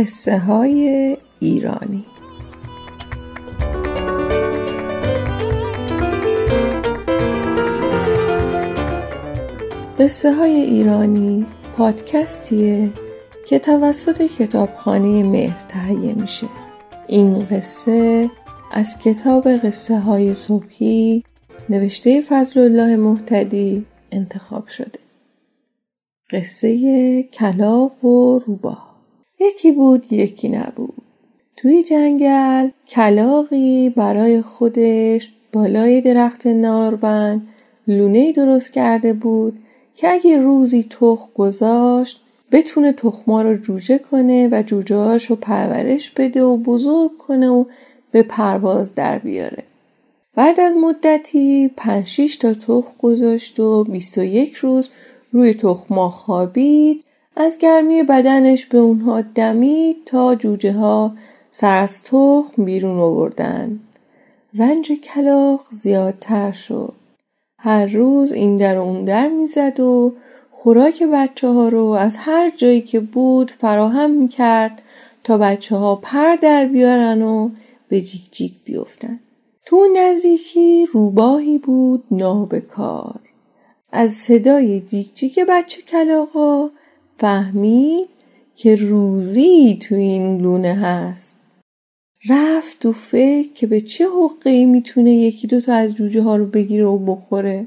قصه های ایرانی. قصه های ایرانی پادکستیه که توسط کتابخانه مهر تهیه میشه. این قصه از کتاب قصه های صبحی نوشته فضل الله محتدی انتخاب شده. قصه کلاق و روباه. یکی بود یکی نبود توی جنگل کلاقی برای خودش بالای درخت نارون لونه درست کرده بود که اگه روزی تخم گذاشت بتونه تخما رو جوجه کنه و جوجه رو پرورش بده و بزرگ کنه و به پرواز در بیاره. بعد از مدتی پنج تا تخم گذاشت و 21 روز روی تخما خوابید از گرمی بدنش به اونها دمید تا جوجه ها سر از تخم بیرون آوردن. رنج کلاق زیادتر شد. هر روز این در و اون در می‌زد و خوراک بچه ها رو از هر جایی که بود فراهم می‌کرد تا بچه ها پر در بیارن و به جیک جیک بیفتن. تو نزدیکی روباهی بود نابکار. از صدای جیک جیک بچه کلاقا فهمید که روزی تو این لونه هست. رفت و فکر که به چه حقی می‌تونه یکی دوتا از جوجه ها رو بگیره و بخوره.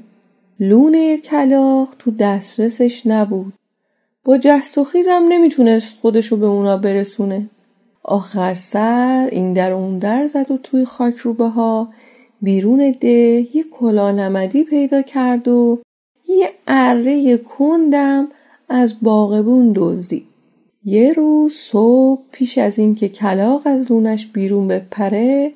لونه کلاق تو دسترسش نبود. با جست و خیزم نمی‌تونست خودشو به اونا برسونه. آخر سر این در اون در زد و توی خاک روبه ها بیرون ده یه کلا نمدی پیدا کرد و یه اره کندم از باغبون دزدید. یه روز صبح پیش از اینکه کلاق از لونش بیرون بپره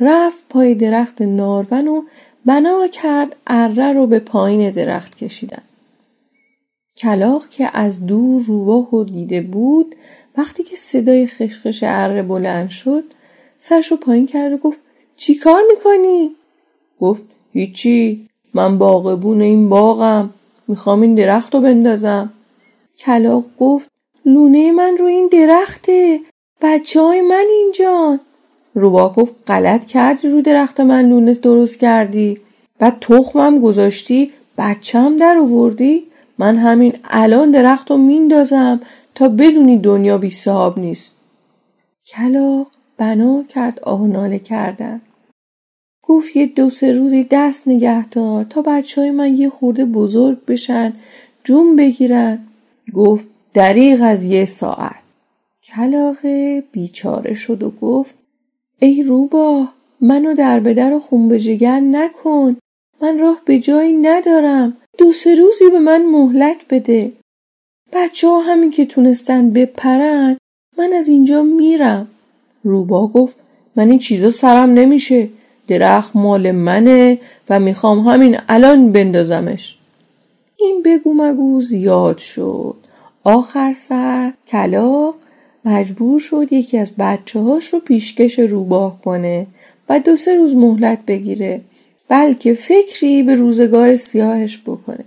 رفت پای درخت نارون و بنا کرد اره رو به پایین درخت کشیدن. کلاق که از دور روباه و دیده بود وقتی که صدای خشخش اره بلند شد سرشو پایین کرد و گفت چی کار می‌کنی؟ گفت هیچی من باغبون این باغم می‌خوام این درخت رو بندازم. کلاق گفت لونه من رو این درخته بچه های من اینجان روبا گفت غلط کردی رو درخت من لونه درست کردی. بعد تخمم گذاشتی بچم در آوردی؟ من همین الان درخت رو میندازم تا بدونی دنیا بی صاحب نیست. کلاق بنا کرد آهناله کردن. گفت یه دو سه روزی دست نگه دار تا بچه های من یه خورده بزرگ بشن جون بگیرن. گفت دریغ از یه ساعت. کلاقه بیچاره شد و گفت ای روبا منو در بدر و خون به جگر نکن. من راه به جایی ندارم. دو سه روزی به من مهلت بده. بچه ها همین که تونستن بپرن من از اینجا میرم. روبا گفت من این چیزا سرم نمیشه. درخت مال منه و می‌خوام همین الان بندازمش. این بگو مگو زیاد شد. آخر سر کلاق مجبور شد یکی از بچه هاش رو پیشکش روباه کنه و دو سه روز مهلت بگیره بلکه فکری به روزگار سیاهش بکنه.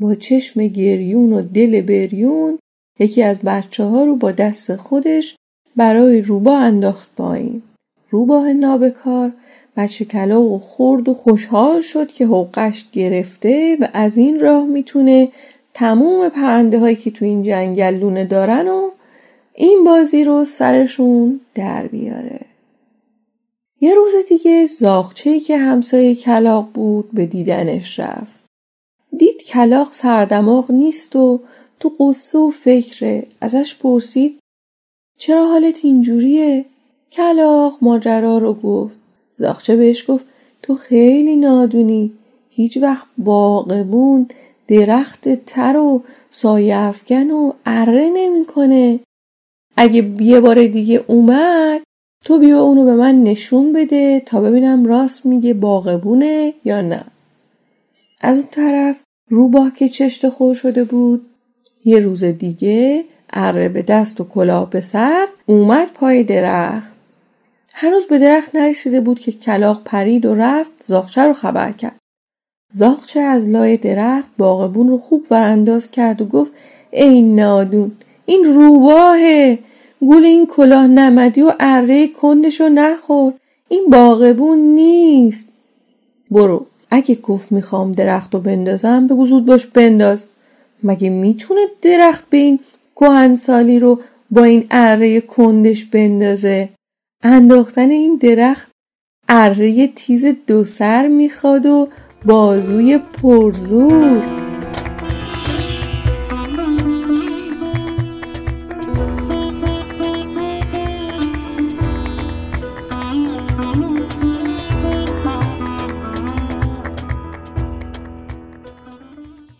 با چشم گریون و دل بریون یکی از بچه ها رو با دست خودش برای روباه انداخت پایین. روباه نابکار بچه کلاق و خورد و خوشحال شد که حقش گرفته و از این راه می‌تونه تموم پرنده هایی که تو این جنگل لونه دارن و این بازی رو سرشون در بیاره. یه روز دیگه زاغچهی که همسایه کلاق بود به دیدنش رفت. دید کلاق سردماغ نیست و تو قصه و فکره ازش پرسید چرا حالت اینجوریه؟ کلاق ماجرا رو گفت. زاغچه بهش گفت تو خیلی نادونی. هیچ وقت باغبون درخت تر و سایه افکن و اره نمی‌کنه. اگه یه بار دیگه اومد تو بیا اونو به من نشون بده تا ببینم راست میگه باغبونه یا نه. از اون طرف روباه که چشت خور شده بود یه روز دیگه اره به دست و کلاه به سر اومد پای درخت. هنوز به درخت نرسیده بود که کلاق پرید و رفت زاخچه رو خبر کرد. زاغچه از لای درخت باغبون رو خوب ورانداز کرد و گفت ای نادون این روباهه. گول این کلاه نمدی و اره کندشو نخور. این باغبون نیست. برو. اگه گفت می‌خوام درخت رو بندازم بگو زود باش بنداز. مگه می‌تونه درخت به این کهنسالی رو با این اره کندش بندازه؟ انداختن این درخت اره تیز دو سر می‌خواد و بازوی پرزور.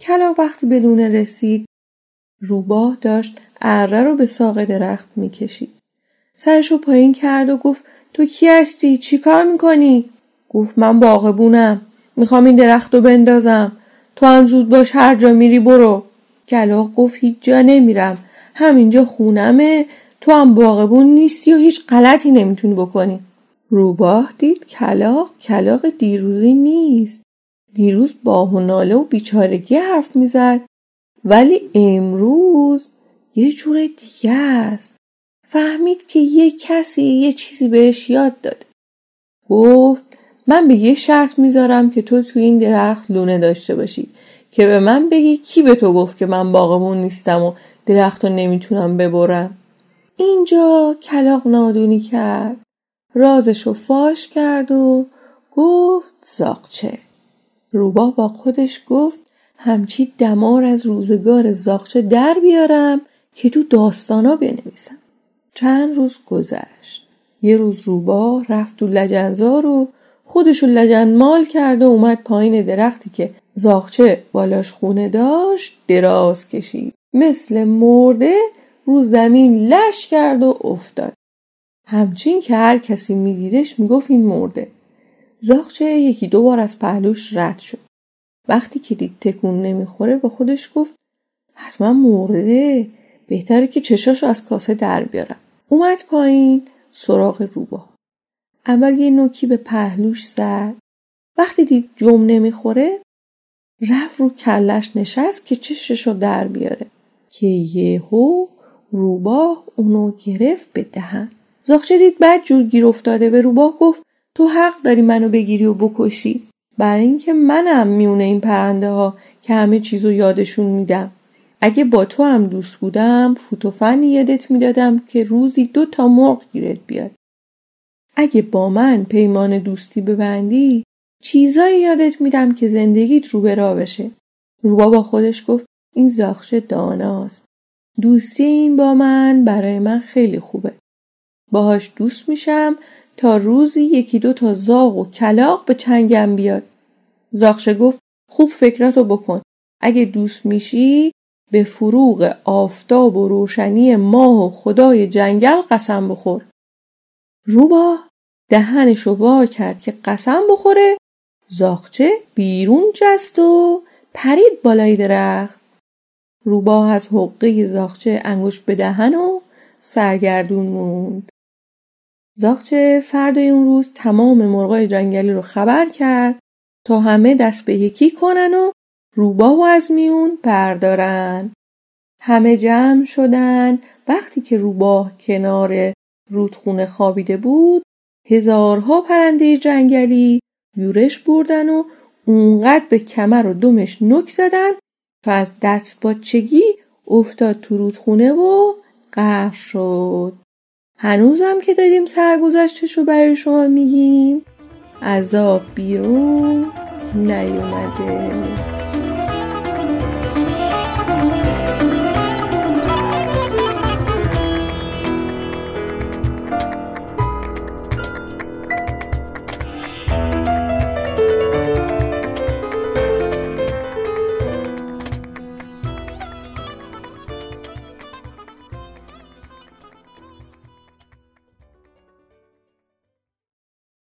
کلا وقتی به لونه رسید روباه داشت اره رو به ساق درخت می‌کشید. سرشو پایین کرد و گفت تو کی هستی؟ چی کار می‌کنی؟ گفت من باغبونم. می‌خوام این درخت رو بندازم. تو هم زود باش هر جا میری برو. کلاق گفت هیچ جا نمیرم. همینجا خونمه. تو هم باغبون نیستی و هیچ غلطی نمی‌تونی بکنی. روباه دید کلاق کلاق دیروزی نیست. دیروز باه و و بیچارگی حرف می‌زد. ولی امروز یه جور دیگه است. فهمید که یه کسی یه چیزی بهش یاد داده. گفت من به یه شرط می‌ذارم که تو تو این درخت لونه داشته باشی که به من بگی کی به تو گفت که من باغمون نیستم و درخت رو نمی‌تونم ببرم. اینجا کلاق نادونی کرد رازش رو فاش کرد و گفت زاقچه روبا با خودش گفت همچی دمار از روزگار زاقچه در بیارم که تو داستانا بنویسم. چند روز گذشت. یه روز روبا رفت تو لجنزار و خودشو لجن مال کرد و اومد پایین درختی که زاخچه بالاش خونه داشت دراز کشید. مثل مرده رو زمین لش کرد و افتاد. همچین که هر کسی میدیدش می‌گفت این مرده. زاخچه یکی دو بار از پهلوش رد شد. وقتی که دید تکون نمی‌خوره به خودش گفت حتما مرده. بهتره که چشاشو از کاسه در بیارم. اومد پایین سراغ روبا. اول یه نوکی به پهلوش زد. وقتی دید جم نمی‌خوره رفت رو کلش نشست که چششو در بیاره. که یهو روباه اونو گرفت به دهن. زاخچه دید بعد جور گیر افتاده به روباه گفت تو حق داری منو بگیری و بکشی. برای اینکه منم میونه این پرنده ها که همه چیزو یادشون میدم. اگه با تو هم دوست بودم فوتوفن یادت می‌دادم که روزی دو تا مرغ گیرت بیاد. اگه با من پیمان دوستی ببندی چیزایی یادت میدم که زندگیت رو به راه بشه. روبا با خودش گفت این زاخشه داناست. دوستی این با من برای من خیلی خوبه. باهاش دوست میشم تا روزی یکی دو تا زاغ و کلاق به چنگم بیاد. زاخشه گفت خوب فکراتو بکن. اگه دوست میشی به فروغ آفتاب و روشنی ماه و خدای جنگل قسم بخور. روبا دهنش رو وا کرد که قسم بخوره زاخچه بیرون جست و پرید بالای درخت. روبا از حقه زاخچه انگوش به دهن و سرگردون موند. زاخچه فردای اون روز تمام مرغای جنگلی رو خبر کرد تا همه دست به یکی کنن و روباه از میون بردارن. همه جمع شدن. وقتی که روباه کنار رودخونه خوابیده بود هزارها پرنده جنگلی یورش بردن و اونقدر به کمر و دمش نک زدن تا از دست باچگی افتاد تو رودخونه و قهر شد. هنوزم که داریم سرگذشتش رو برای شما میگیم. عذاب بیرون نیومده.